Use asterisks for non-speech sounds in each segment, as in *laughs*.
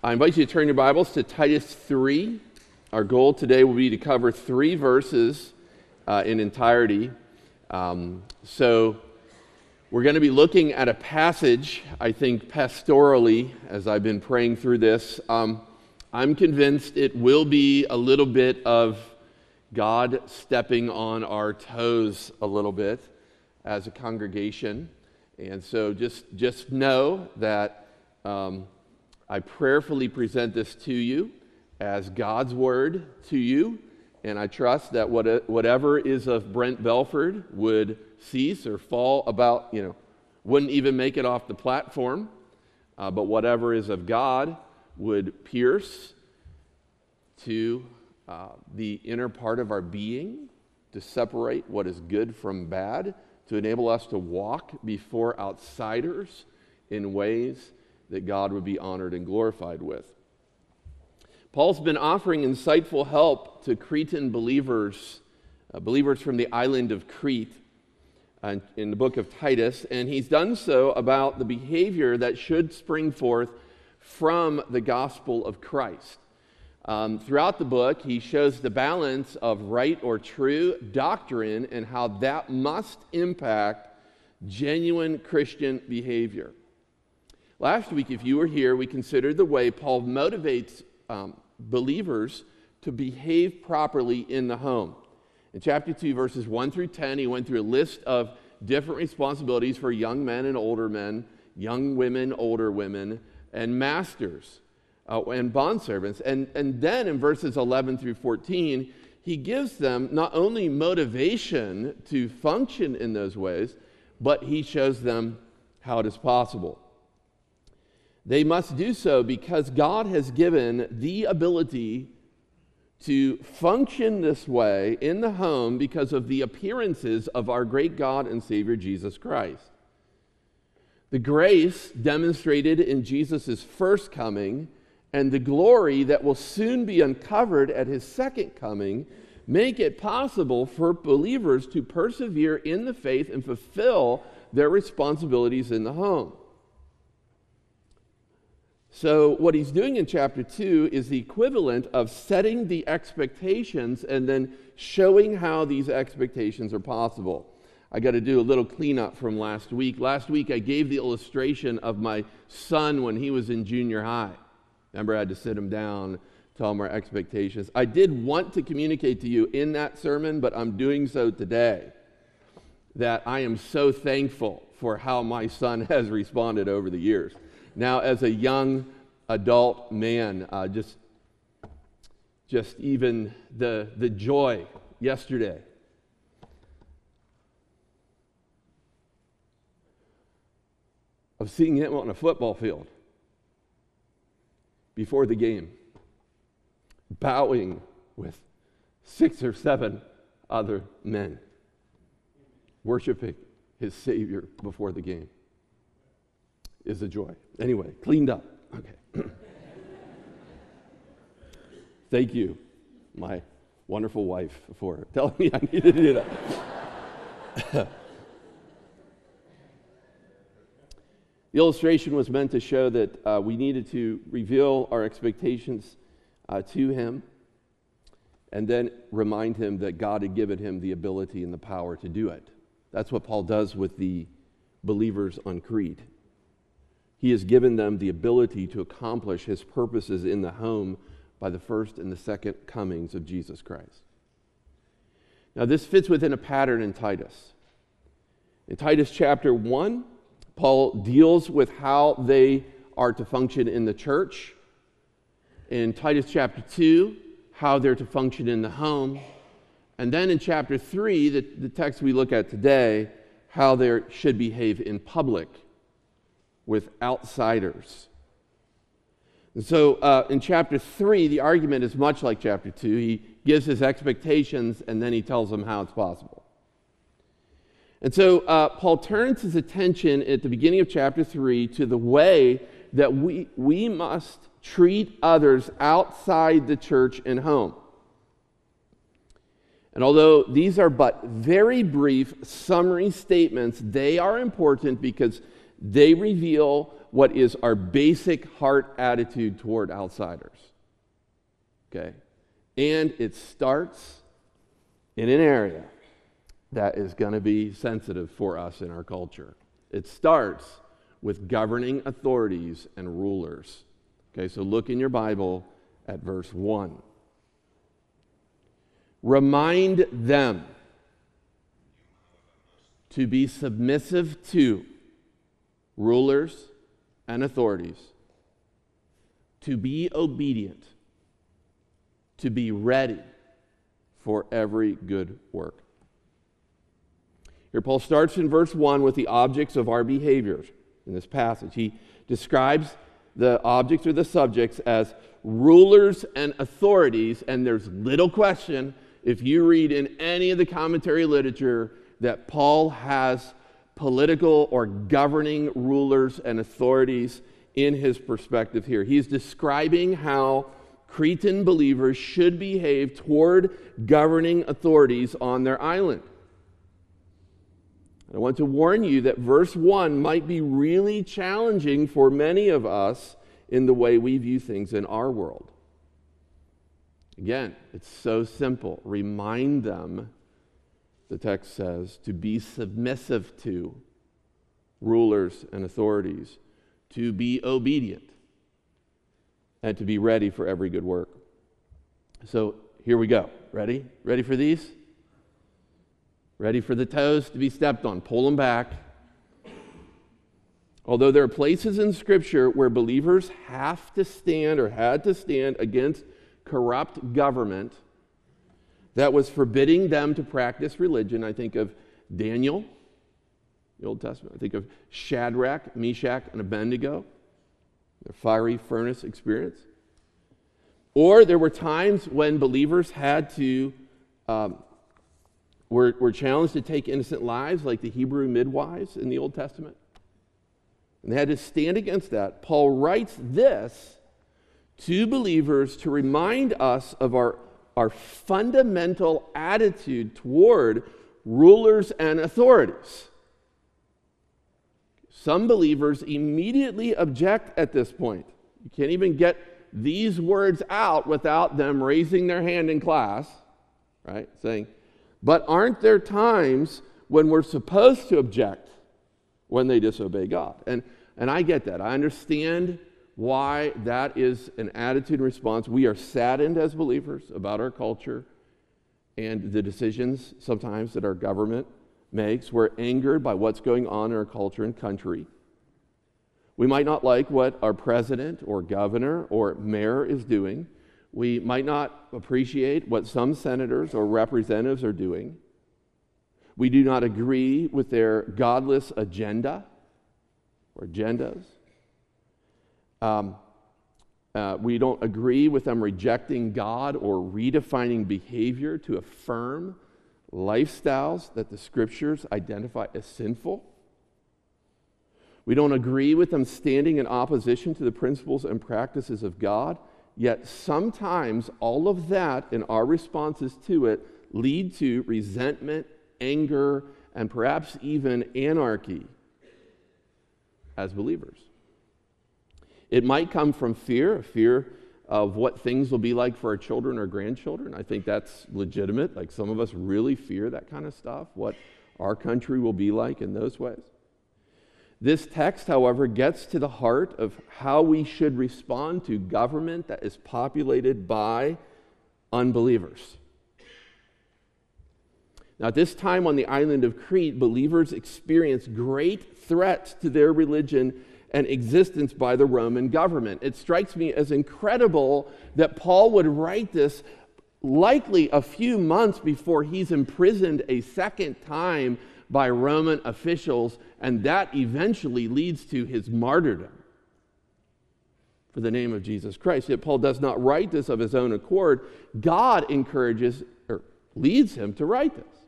I invite you to turn your Bibles to Titus 3. Our goal today will be to cover three verses uh, in entirety. Um, so, we're going to be looking at a passage, I think, pastorally, as I've been praying through this. Um, I'm convinced it will be a little bit of God stepping on our toes a little bit as a congregation. And so just, just know that um, I prayerfully present this to you as God's word to you. And I trust that what, whatever is of Brent Belford would cease or fall about, you know, wouldn't even make it off the platform. Uh, but whatever is of God would pierce to uh, the inner part of our being to separate what is good from bad, to enable us to walk before outsiders in ways that God would be honored and glorified with. Paul's been offering insightful help to Cretan believers, uh, believers from the island of Crete, uh, in the book of Titus, and he's done so about the behavior that should spring forth from the gospel of Christ. Um, throughout the book, he shows the balance of right or true doctrine and how that must impact genuine Christian behavior. Last week, if you were here, we considered the way Paul motivates um, believers to behave properly in the home. In chapter 2, verses 1 through 10, he went through a list of different responsibilities for young men and older men, young women, older women, and masters uh, and bondservants. And, and then in verses 11 through 14, he gives them not only motivation to function in those ways, but he shows them how it is possible. They must do so because God has given the ability to function this way in the home because of the appearances of our great God and Savior Jesus Christ. The grace demonstrated in Jesus' first coming and the glory that will soon be uncovered at his second coming make it possible for believers to persevere in the faith and fulfill their responsibilities in the home. So, what he's doing in chapter 2 is the equivalent of setting the expectations and then showing how these expectations are possible. I got to do a little cleanup from last week. Last week, I gave the illustration of my son when he was in junior high. Remember, I had to sit him down, tell him our expectations. I did want to communicate to you in that sermon, but I'm doing so today that I am so thankful for how my son *laughs* has responded over the years. Now, as a young adult man, uh, just, just even the, the joy yesterday. Of seeing him on a football field before the game, bowing with six or seven other men, worshiping his Savior before the game is a joy. Anyway, cleaned up. Okay. *coughs* Thank you, my wonderful wife, for telling me I needed to do that. *coughs* the illustration was meant to show that uh, we needed to reveal our expectations uh, to him and then remind him that God had given him the ability and the power to do it. That's what Paul does with the believers on Crete. He has given them the ability to accomplish his purposes in the home by the first and the second comings of Jesus Christ. Now, this fits within a pattern in Titus. In Titus chapter 1, Paul deals with how they are to function in the church. In Titus chapter 2, how they're to function in the home. And then in chapter 3, the, the text we look at today, how they should behave in public with outsiders. And so uh, in chapter 3, the argument is much like chapter 2. He gives his expectations and then he tells them how it's possible. And so uh, Paul turns his attention at the beginning of chapter 3 to the way that we, we must treat others outside the church and home. And although these are but very brief summary statements, they are important because they reveal what is our basic heart attitude toward outsiders. Okay? And it starts in an area that is going to be sensitive for us in our culture. It starts with governing authorities and rulers. Okay, so look in your Bible at verse 1. Remind them to be submissive to rulers and authorities, to be obedient, to be ready for every good work. Here, Paul starts in verse 1 with the objects of our behaviors in this passage. He describes the objects or the subjects as rulers and authorities, and there's little question if you read in any of the commentary literature that Paul has political or governing rulers and authorities in his perspective here. He's describing how Cretan believers should behave toward governing authorities on their island. I want to warn you that verse 1 might be really challenging for many of us in the way we view things in our world. Again, it's so simple. Remind them, the text says, to be submissive to rulers and authorities, to be obedient, and to be ready for every good work. So here we go. Ready? Ready for these? Ready for the toes to be stepped on. Pull them back. Although there are places in Scripture where believers have to stand or had to stand against corrupt government that was forbidding them to practice religion, I think of Daniel, the Old Testament. I think of Shadrach, Meshach, and Abednego, their fiery furnace experience. Or there were times when believers had to um, were, were challenged to take innocent lives, like the Hebrew midwives in the Old Testament. And they had to stand against that. Paul writes this to believers to remind us of our, our fundamental attitude toward rulers and authorities. Some believers immediately object at this point. You can't even get these words out without them raising their hand in class, right? Saying, but aren't there times when we're supposed to object when they disobey God? And, and I get that. I understand why that is an attitude and response. We are saddened as believers about our culture and the decisions sometimes that our government makes. We're angered by what's going on in our culture and country. We might not like what our president or governor or mayor is doing. We might not appreciate what some senators or representatives are doing. We do not agree with their godless agenda or agendas. Um, uh, we don't agree with them rejecting God or redefining behavior to affirm lifestyles that the scriptures identify as sinful. We don't agree with them standing in opposition to the principles and practices of God Yet sometimes all of that and our responses to it lead to resentment, anger, and perhaps even anarchy as believers. It might come from fear, fear of what things will be like for our children or grandchildren. I think that's legitimate. Like some of us really fear that kind of stuff, what our country will be like in those ways. This text, however, gets to the heart of how we should respond to government that is populated by unbelievers. Now, at this time on the island of Crete, believers experienced great threats to their religion and existence by the Roman government. It strikes me as incredible that Paul would write this likely a few months before he's imprisoned a second time by Roman officials, and that eventually leads to his martyrdom for the name of Jesus Christ. Yet Paul does not write this of his own accord. God encourages or leads him to write this.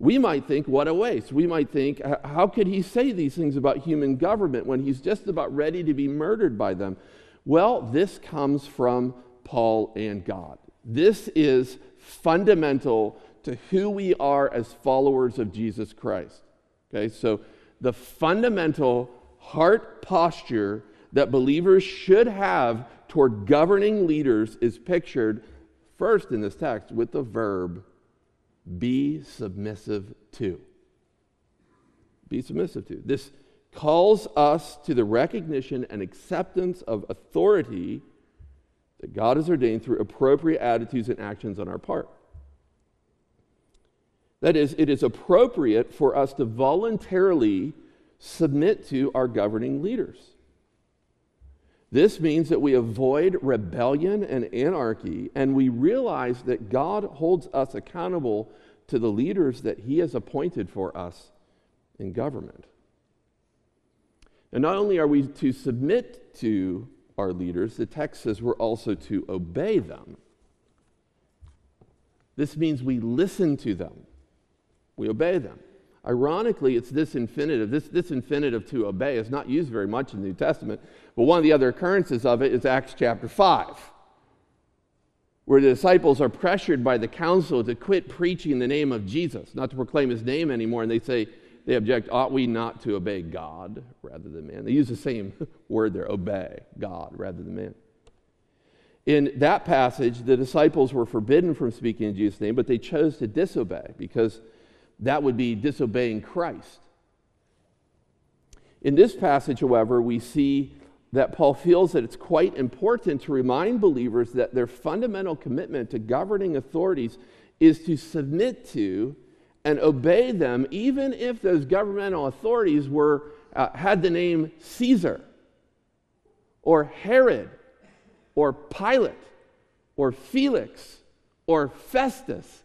We might think, what a waste. We might think, how could he say these things about human government when he's just about ready to be murdered by them? Well, this comes from Paul and God. This is fundamental to who we are as followers of Jesus Christ. Okay, so the fundamental heart posture that believers should have toward governing leaders is pictured first in this text with the verb be submissive to. Be submissive to. This calls us to the recognition and acceptance of authority that God has ordained through appropriate attitudes and actions on our part. That is, it is appropriate for us to voluntarily submit to our governing leaders. This means that we avoid rebellion and anarchy, and we realize that God holds us accountable to the leaders that He has appointed for us in government. And not only are we to submit to our leaders, the text says we're also to obey them. This means we listen to them, we obey them. Ironically, it's this infinitive. This, this infinitive to obey is not used very much in the New Testament, but one of the other occurrences of it is Acts chapter 5, where the disciples are pressured by the council to quit preaching the name of Jesus, not to proclaim his name anymore, and they say, they object, ought we not to obey God rather than man? They use the same *laughs* word there, obey God rather than man. In that passage, the disciples were forbidden from speaking in Jesus' name, but they chose to disobey because that would be disobeying Christ. In this passage, however, we see that Paul feels that it's quite important to remind believers that their fundamental commitment to governing authorities is to submit to and obey them, even if those governmental authorities were, uh, had the name Caesar or Herod or Pilate or Felix or Festus.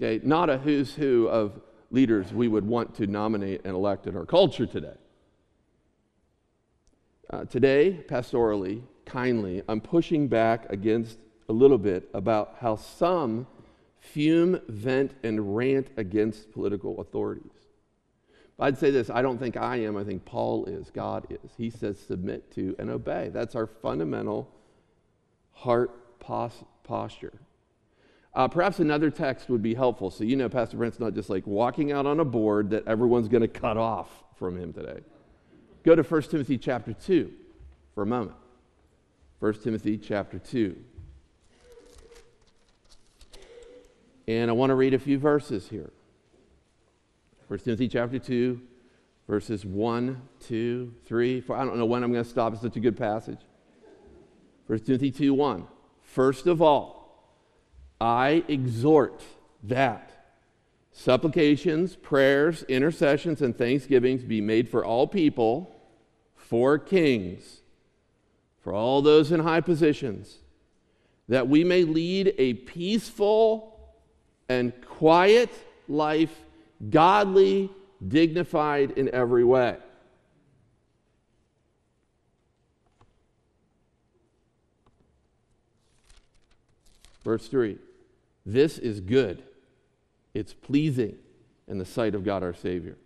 Okay, not a who's who of leaders we would want to nominate and elect in our culture today. Uh, today, pastorally, kindly, I'm pushing back against a little bit about how some fume, vent, and rant against political authorities. I'd say this I don't think I am, I think Paul is, God is. He says submit to and obey. That's our fundamental heart pos- posture. Uh, perhaps another text would be helpful. So, you know, Pastor Brent's not just like walking out on a board that everyone's going to cut off from him today. Go to 1 Timothy chapter 2 for a moment. 1 Timothy chapter 2. And I want to read a few verses here. 1 Timothy chapter 2, verses 1, 2, 3, 4. I don't know when I'm going to stop. It's such a good passage. 1 Timothy 2, 1. First of all, I exhort that supplications, prayers, intercessions, and thanksgivings be made for all people, for kings, for all those in high positions, that we may lead a peaceful and quiet life, godly, dignified in every way. Verse 3 This is good, it's pleasing in the sight of God our Savior,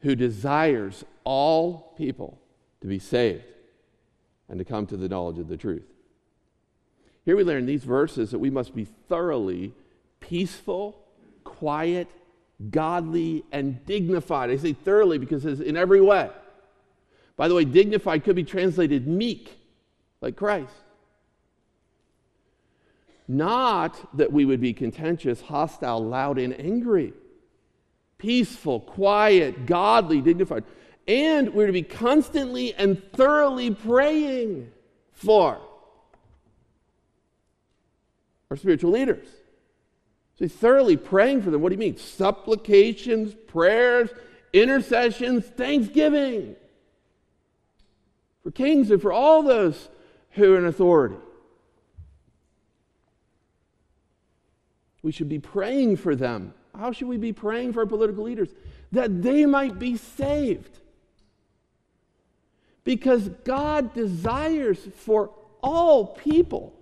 who desires all people to be saved and to come to the knowledge of the truth. Here we learn in these verses that we must be thoroughly peaceful, quiet, godly, and dignified. I say thoroughly because it's in every way. By the way, dignified could be translated meek, like Christ. Not that we would be contentious, hostile, loud, and angry. Peaceful, quiet, godly, dignified. And we're to be constantly and thoroughly praying for our spiritual leaders. So thoroughly praying for them. What do you mean? Supplications, prayers, intercessions, thanksgiving for kings and for all those who are in authority. We should be praying for them. How should we be praying for our political leaders? That they might be saved. Because God desires for all people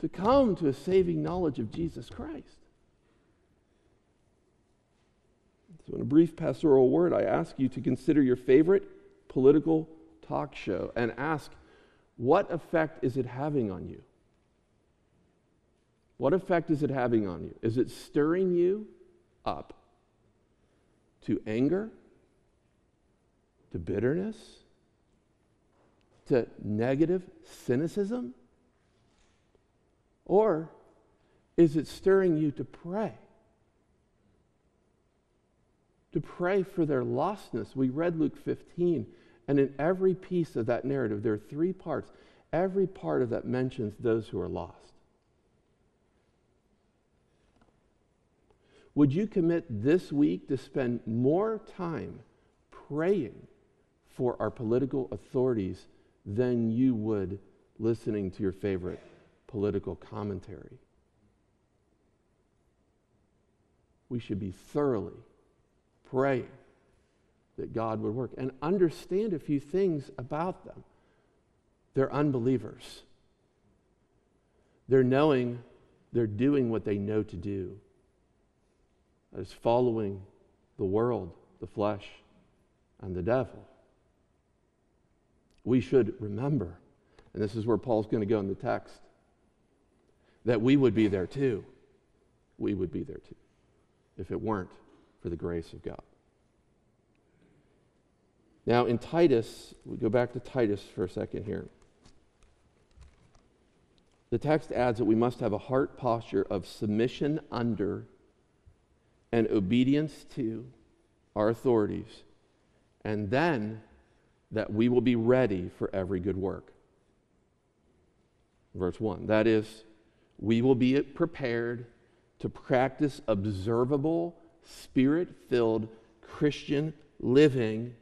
to come to a saving knowledge of Jesus Christ. So, in a brief pastoral word, I ask you to consider your favorite political talk show and ask, what effect is it having on you? What effect is it having on you? Is it stirring you up to anger, to bitterness, to negative cynicism? Or is it stirring you to pray? To pray for their lostness. We read Luke 15, and in every piece of that narrative, there are three parts. Every part of that mentions those who are lost. Would you commit this week to spend more time praying for our political authorities than you would listening to your favorite political commentary? We should be thoroughly praying that God would work and understand a few things about them. They're unbelievers. They're knowing, they're doing what they know to do. That is following the world, the flesh, and the devil. We should remember, and this is where Paul's going to go in the text, that we would be there too. We would be there too if it weren't for the grace of God. Now, in Titus, we go back to Titus for a second here. The text adds that we must have a heart posture of submission under and obedience to our authorities, and then that we will be ready for every good work. Verse 1 that is, we will be prepared to practice observable, spirit filled Christian living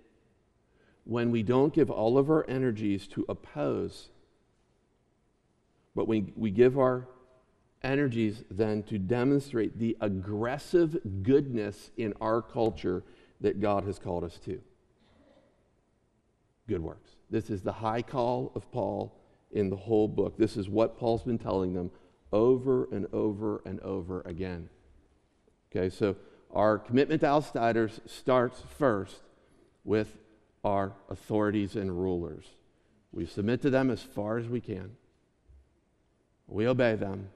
when we don't give all of our energies to oppose, but we, we give our energies then to demonstrate the aggressive goodness in our culture that God has called us to. Good works. This is the high call of Paul in the whole book. This is what Paul's been telling them over and over and over again. Okay, so our commitment to outsiders starts first with our authorities and rulers. We submit to them as far as we can. We obey them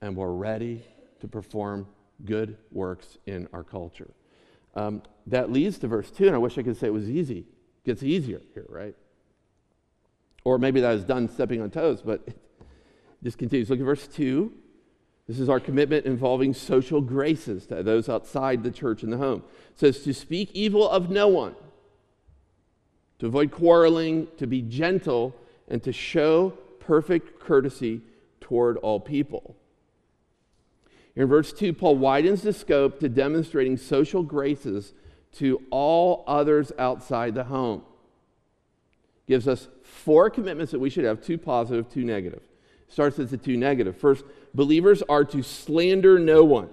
and we're ready to perform good works in our culture. Um, that leads to verse 2, and I wish I could say it was easy. Gets easier here, right? Or maybe that was done stepping on toes, but this continues. Look at verse 2. This is our commitment involving social graces to those outside the church and the home. It says to speak evil of no one, to avoid quarreling, to be gentle, and to show perfect courtesy toward all people. In verse 2, Paul widens the scope to demonstrating social graces to all others outside the home. Gives us four commitments that we should have two positive, two negative. Starts as the two negative. First, believers are to slander no one,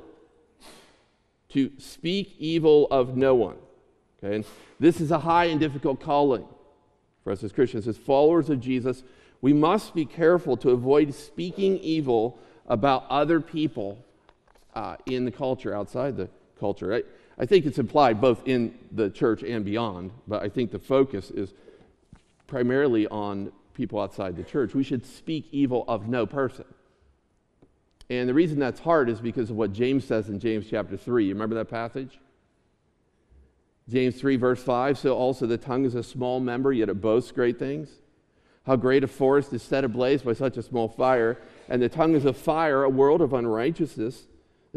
to speak evil of no one. Okay, and this is a high and difficult calling for us as Christians. As followers of Jesus, we must be careful to avoid speaking evil about other people uh, in the culture, outside the culture. I, I think it's implied both in the church and beyond, but I think the focus is primarily on people outside the church. We should speak evil of no person. And the reason that's hard is because of what James says in James chapter 3. You remember that passage? James 3, verse 5 So also the tongue is a small member, yet it boasts great things. How great a forest is set ablaze by such a small fire, and the tongue is a fire, a world of unrighteousness.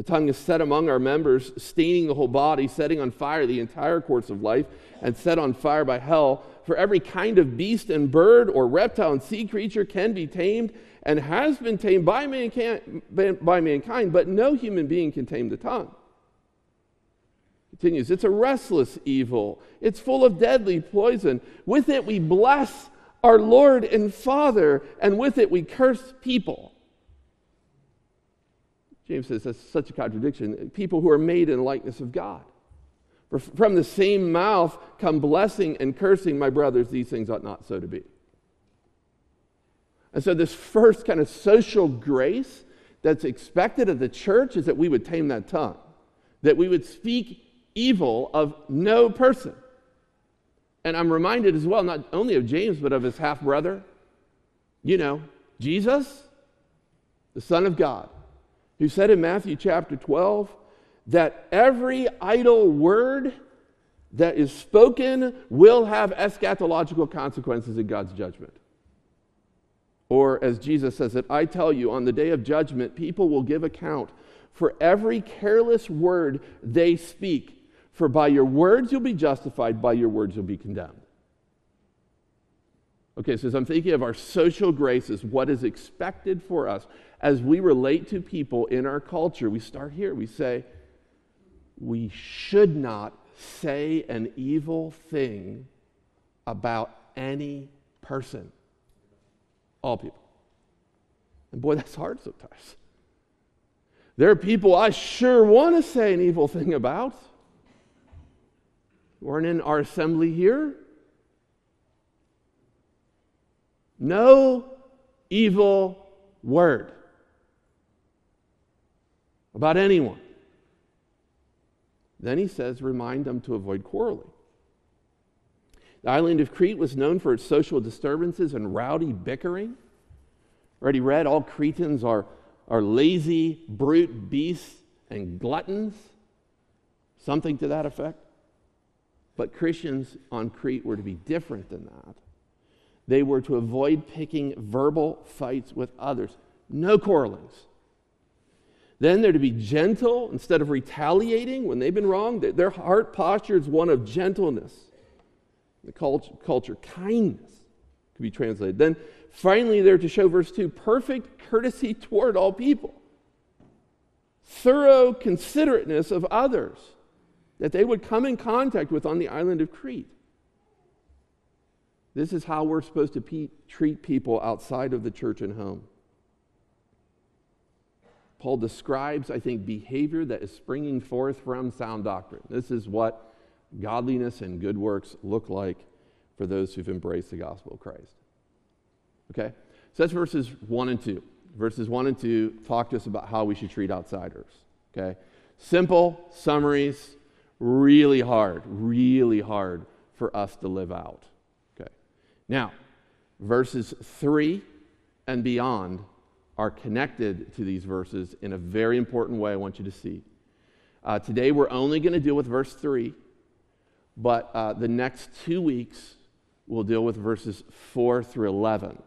The tongue is set among our members, staining the whole body, setting on fire the entire course of life, and set on fire by hell. For every kind of beast and bird or reptile and sea creature can be tamed and has been tamed by mankind, by mankind but no human being can tame the tongue. Continues, it's a restless evil. It's full of deadly poison. With it we bless our Lord and Father, and with it we curse people. James says that's such a contradiction. People who are made in the likeness of God. For from the same mouth come blessing and cursing, my brothers, these things ought not so to be. And so, this first kind of social grace that's expected of the church is that we would tame that tongue, that we would speak evil of no person. And I'm reminded as well, not only of James, but of his half brother, you know, Jesus, the Son of God who said in Matthew chapter 12 that every idle word that is spoken will have eschatological consequences in God's judgment. Or, as Jesus says it, I tell you, on the day of judgment, people will give account for every careless word they speak. For by your words you'll be justified, by your words you'll be condemned. Okay, so as I'm thinking of our social graces, what is expected for us as we relate to people in our culture, we start here. We say, we should not say an evil thing about any person. All people. And boy, that's hard sometimes. There are people I sure want to say an evil thing about. Weren't in our assembly here. No evil word about anyone. Then he says, remind them to avoid quarreling. The island of Crete was known for its social disturbances and rowdy bickering. Already read, all Cretans are, are lazy, brute beasts and gluttons. Something to that effect. But Christians on Crete were to be different than that. They were to avoid picking verbal fights with others. No quarrelings. Then they're to be gentle instead of retaliating when they've been wrong. Their heart posture is one of gentleness the culture, kindness could be translated. Then finally, they're to show, verse 2, perfect courtesy toward all people, thorough considerateness of others that they would come in contact with on the island of Crete. This is how we're supposed to pe- treat people outside of the church and home. Paul describes, I think, behavior that is springing forth from sound doctrine. This is what godliness and good works look like for those who've embraced the gospel of Christ. Okay? So that's verses 1 and 2. Verses 1 and 2 talk to us about how we should treat outsiders. Okay? Simple summaries, really hard, really hard for us to live out. Now, verses 3 and beyond are connected to these verses in a very important way I want you to see. Uh, today, we're only going to deal with verse 3 but uh, the next two weeks, we'll deal with verses 4 through 11,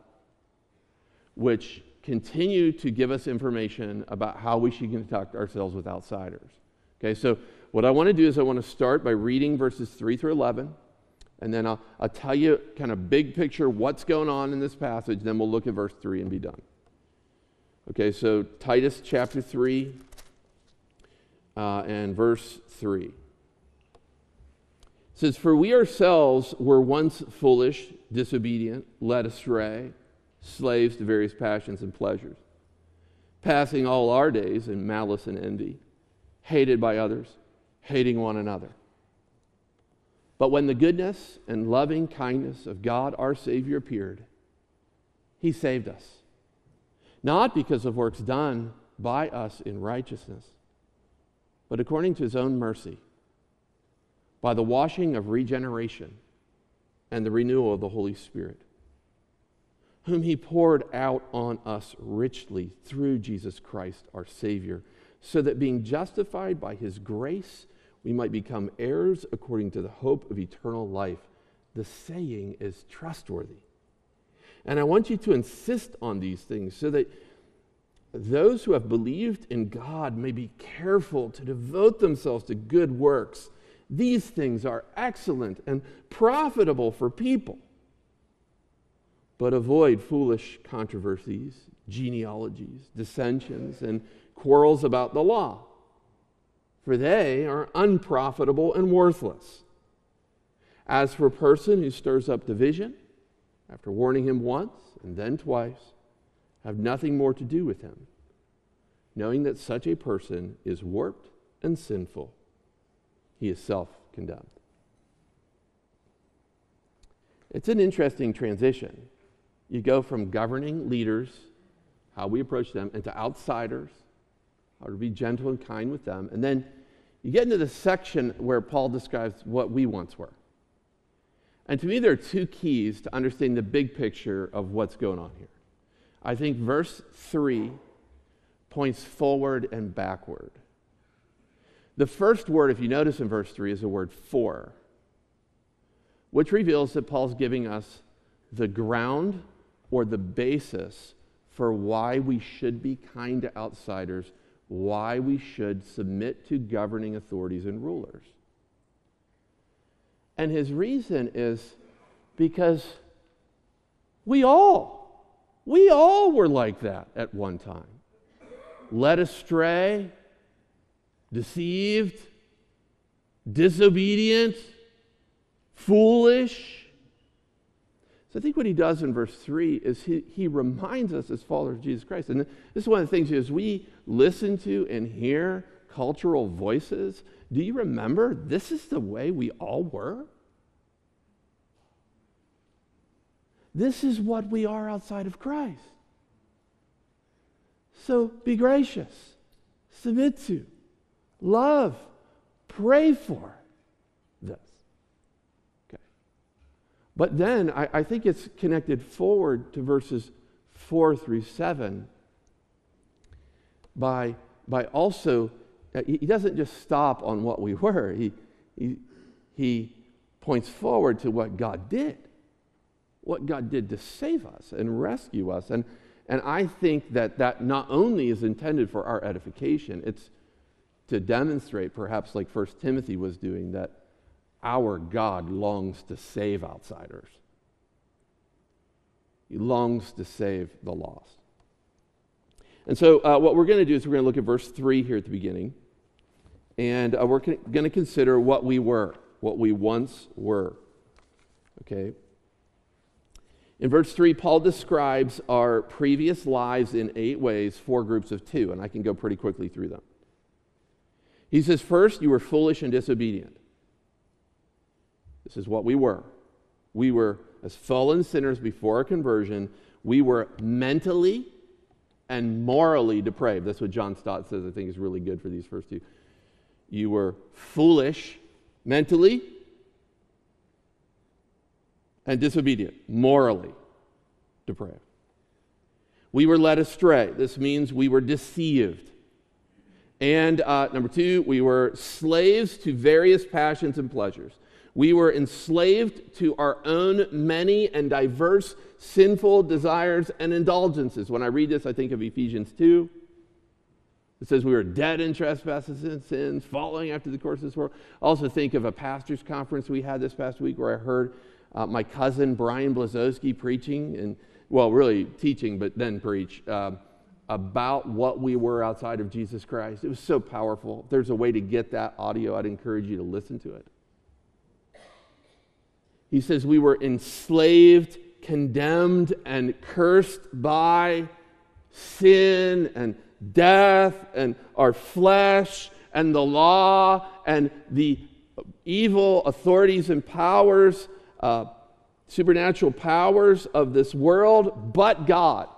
which continue to give us information about how we should conduct ourselves with outsiders. Okay, so what I want to do is I want to start by reading verses 3 through 11, and then I'll, I'll tell you kind of big picture what's going on in this passage, then we'll look at verse 3 and be done. Okay, so Titus chapter 3 uh, and verse 3 says, For we ourselves were once foolish, disobedient, led astray, slaves to various passions and pleasures, passing all our days in malice and envy, hated by others, hating one another. But when the goodness and loving kindness of God our Savior appeared, He saved us, not because of works done by us in righteousness, but according to His own mercy by the washing of regeneration and the renewal of the Holy Spirit, whom He poured out on us richly through Jesus Christ our Savior, so that being justified by His grace, we might become heirs according to the hope of eternal life. The saying is trustworthy. And I want you to insist on these things so that those who have believed in God may be careful to devote themselves to good works. These things are excellent and profitable for people. But avoid foolish controversies, genealogies, dissensions, and quarrels about the law, for they are unprofitable and worthless. As for a person who stirs up division, after warning him once and then twice, have nothing more to do with him, knowing that such a person is warped and sinful he is self condemned. It's an interesting transition. You go from governing leaders, how we approach them, into outsiders, how to be gentle and kind with them. And then you get into the section where Paul describes what we once were. And to me, there are two keys to understanding the big picture of what's going on here. I think verse 3 points forward and backward. The first word, if you notice in verse 3, is the word for. which reveals that Paul's giving us the ground or the basis for why we should be kind to outsiders, why we should submit to governing authorities and rulers. And his reason is because we all, we all were like that at one time. Led astray, deceived, disobedient, foolish. So I think what he does in verse 3 is he, he reminds us as followers of Jesus Christ. And this is one of the things as we listen to and hear cultural voices, do you remember this is the way we all were? This is what we are outside of Christ. So be gracious, submit to, love, pray for this. Okay. But then I, I think it's connected forward to verses 4 through 7 by, by also, uh, he doesn't just stop on what we were, he, he, he points forward to what God did what God did to save us and rescue us. And, and I think that that not only is intended for our edification, it's to demonstrate, perhaps like First Timothy was doing, that our God longs to save outsiders. He longs to save the lost. And so, uh, what we're going to do is we're going to look at verse 3 here at the beginning. And uh, we're going to consider what we were, what we once were. Okay? In verse 3, Paul describes our previous lives in eight ways, four groups of two, and I can go pretty quickly through them. He says, First, you were foolish and disobedient. This is what we were. We were, as fallen sinners before our conversion, we were mentally and morally depraved. That's what John Stott says, I think is really good for these first two. You were foolish mentally and disobedient, morally depraved. We were led astray. This means we were deceived. And uh, number two, we were slaves to various passions and pleasures. We were enslaved to our own many and diverse sinful desires and indulgences. When I read this, I think of Ephesians 2. It says we were dead in trespasses and sins, following after the course of this world. I also think of a pastor's conference we had this past week where I heard uh, my cousin Brian Blazowski preaching, and well, really teaching, but then preach uh, about what we were outside of Jesus Christ. It was so powerful. If there's a way to get that audio, I'd encourage you to listen to it. He says we were enslaved, condemned, and cursed by sin and death and our flesh and the law and the evil authorities and powers uh, supernatural powers of this world, but God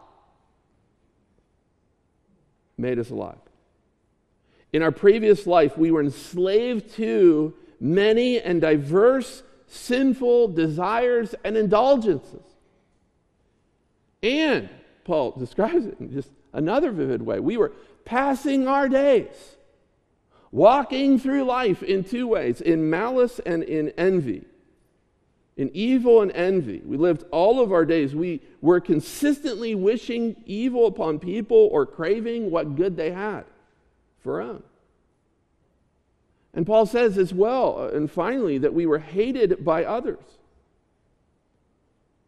made us alive. In our previous life, we were enslaved to many and diverse sinful desires and indulgences. And Paul describes it in just another vivid way. We were passing our days, walking through life in two ways in malice and in envy in evil and envy. We lived all of our days. We were consistently wishing evil upon people or craving what good they had for own. And Paul says as well, uh, and finally, that we were hated by others.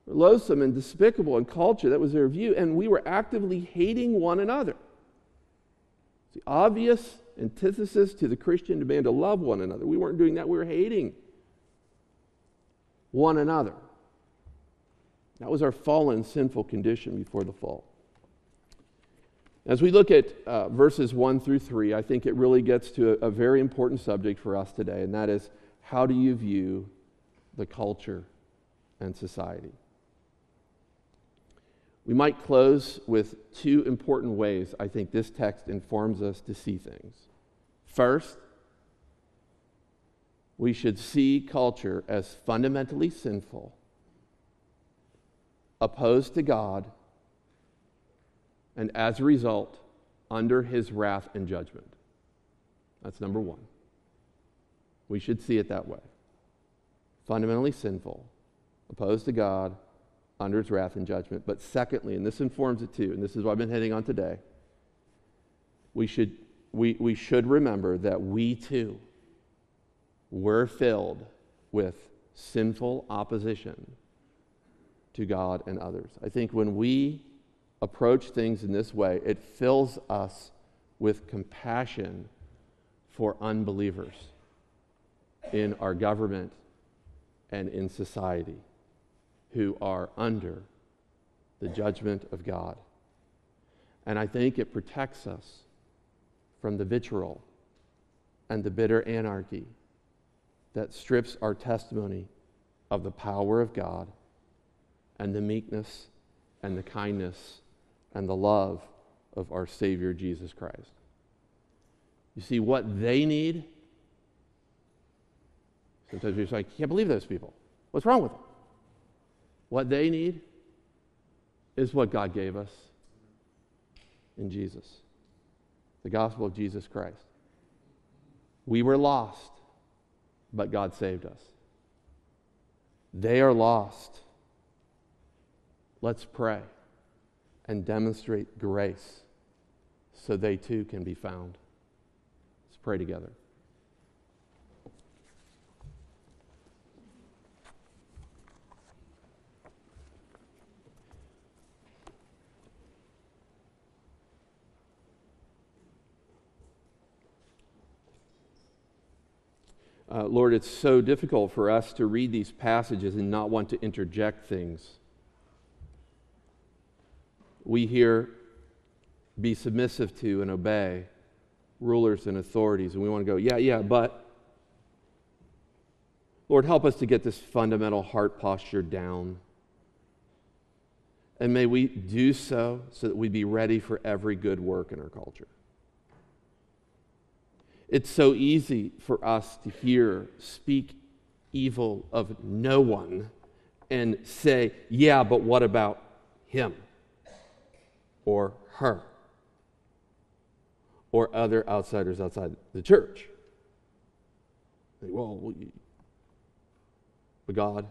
Loathsome and despicable in culture, that was their view, and we were actively hating one another. It's the obvious antithesis to the Christian demand to love one another. We weren't doing that, we were hating one another. That was our fallen, sinful condition before the fall. As we look at uh, verses 1 through 3, I think it really gets to a, a very important subject for us today, and that is how do you view the culture and society? We might close with two important ways I think this text informs us to see things. First, we should see culture as fundamentally sinful, opposed to God, and as a result, under his wrath and judgment. That's number one. We should see it that way. fundamentally sinful, opposed to God, under his wrath and judgment. But secondly, and this informs it too, and this is what I've been hitting on today, we should, we, we should remember that we too were filled with sinful opposition to God and others. I think when we approach things in this way, it fills us with compassion for unbelievers in our government and in society who are under the judgment of God. And I think it protects us from the vitriol and the bitter anarchy that strips our testimony of the power of God and the meekness and the kindness and the love of our Savior Jesus Christ. You see, what they need, sometimes we're like, I can't believe those people. What's wrong with them? What they need is what God gave us in Jesus the gospel of Jesus Christ. We were lost, but God saved us. They are lost. Let's pray and demonstrate grace so they too can be found. Let's pray together. Uh, Lord, it's so difficult for us to read these passages and not want to interject things. We hear, be submissive to and obey rulers and authorities, and we want to go, yeah, yeah, but. Lord, help us to get this fundamental heart posture down. And may we do so so that we be ready for every good work in our culture. It's so easy for us to hear, speak evil of no one and say, yeah, but what about him or her or other outsiders outside the church? Well, but God,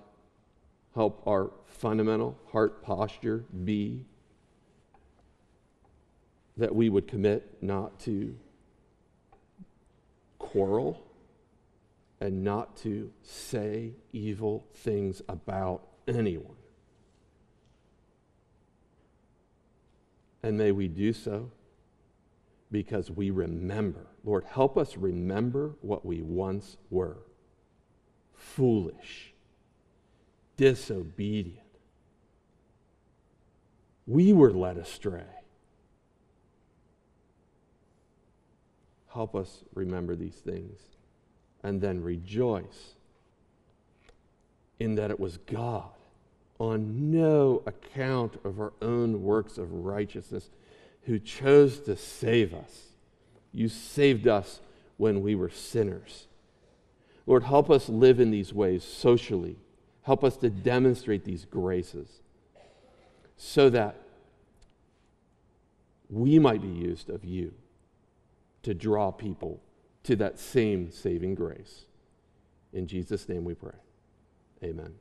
help our fundamental heart posture be that we would commit not to quarrel and not to say evil things about anyone. And may we do so because we remember. Lord, help us remember what we once were foolish, disobedient. We were led astray. Help us remember these things and then rejoice in that it was God, on no account of our own works of righteousness, who chose to save us. You saved us when we were sinners. Lord, help us live in these ways socially. Help us to demonstrate these graces so that we might be used of you to draw people to that same saving grace. In Jesus' name we pray. Amen.